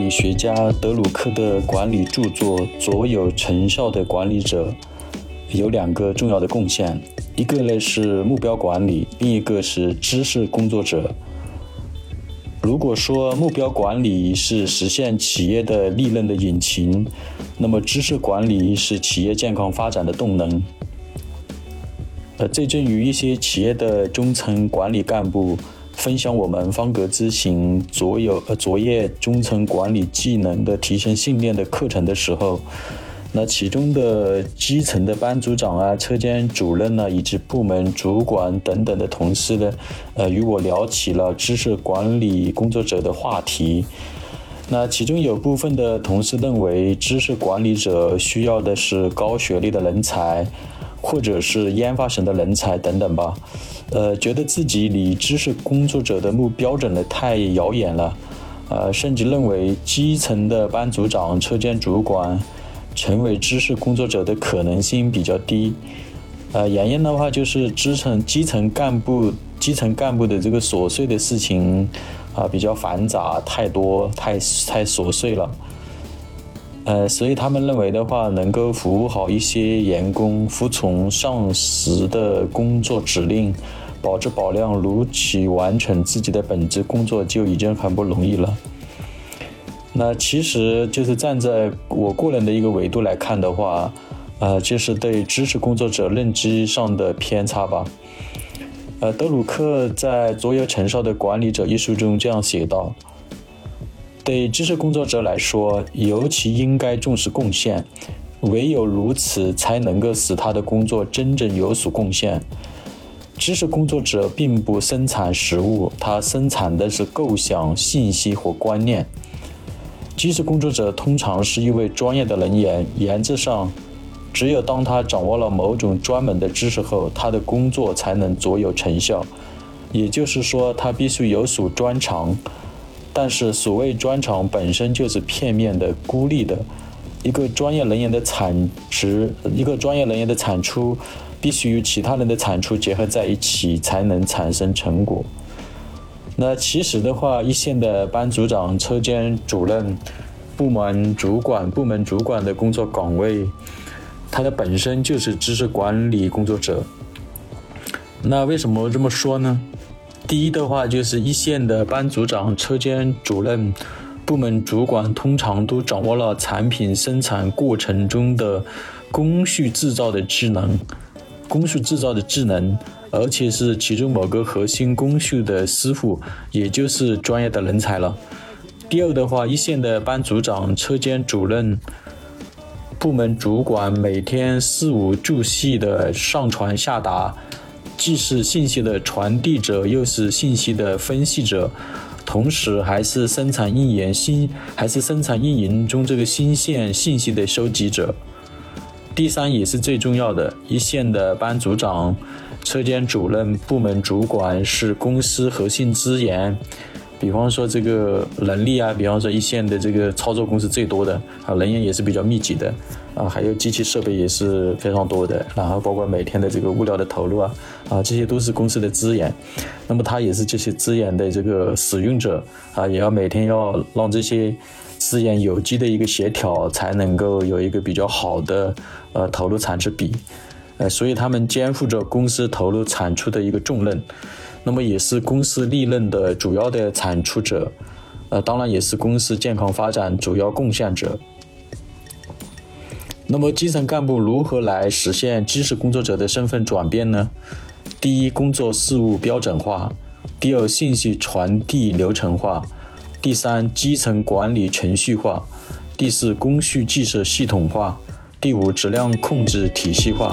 理学家德鲁克的管理著作《卓有成效的管理者》有两个重要的贡献，一个呢是目标管理，另一个是知识工作者。如果说目标管理是实现企业的利润的引擎，那么知识管理是企业健康发展的动能。呃，这正与一些企业的中层管理干部分享我们方格咨询卓有呃卓越中层管理技能的提升训练的课程的时候。那其中的基层的班组长啊、车间主任呢，以及部门主管等等的同事呢，呃，与我聊起了知识管理工作者的话题。那其中有部分的同事认为，知识管理者需要的是高学历的人才，或者是研发型的人才等等吧。呃，觉得自己离知识工作者的目标准的太遥远了。呃，甚至认为基层的班组长、车间主管。成为知识工作者的可能性比较低，呃，原因的话就是基层基层干部基层干部的这个琐碎的事情啊比较繁杂，太多太太琐碎了，呃，所以他们认为的话，能够服务好一些员工，服从上司的工作指令，保质保量，如期完成自己的本职工作，就已经很不容易了。那其实就是站在我个人的一个维度来看的话，呃，就是对知识工作者认知上的偏差吧。呃，德鲁克在《卓有成效的管理者》一书中这样写道：，对知识工作者来说，尤其应该重视贡献，唯有如此，才能够使他的工作真正有所贡献。知识工作者并不生产实物，他生产的是构想、信息或观念。知识工作者通常是一位专业的人员，原则上，只有当他掌握了某种专门的知识后，他的工作才能卓有成效。也就是说，他必须有所专长。但是，所谓专长本身就是片面的、孤立的。一个专业人员的产值，一个专业人员的产出，必须与其他人的产出结合在一起，才能产生成果。那其实的话，一线的班组长、车间主任、部门主管、部门主管的工作岗位，它的本身就是知识管理工作者。那为什么这么说呢？第一的话，就是一线的班组长、车间主任、部门主管通常都掌握了产品生产过程中的工序制造的智能，工序制造的智能。而且是其中某个核心工序的师傅，也就是专业的人才了。第二的话，一线的班组长、车间主任、部门主管每天事无巨细的上传下达，既是信息的传递者，又是信息的分析者，同时还是生产运营新，还是生产运营中这个新线信息的收集者。第三也是最重要的，一线的班组长。车间主任、部门主管是公司核心资源，比方说这个人力啊，比方说一线的这个操作公司最多的啊，人员也是比较密集的啊，还有机器设备也是非常多的，然后包括每天的这个物料的投入啊，啊，这些都是公司的资源。那么他也是这些资源的这个使用者啊，也要每天要让这些资源有机的一个协调，才能够有一个比较好的呃投入产值比。呃，所以他们肩负着公司投入产出的一个重任，那么也是公司利润的主要的产出者，呃，当然也是公司健康发展主要贡献者。那么基层干部如何来实现知识工作者的身份转变呢？第一，工作事务标准化；第二，信息传递流程化；第三，基层管理程序化；第四，工序建设系统化；第五，质量控制体系化。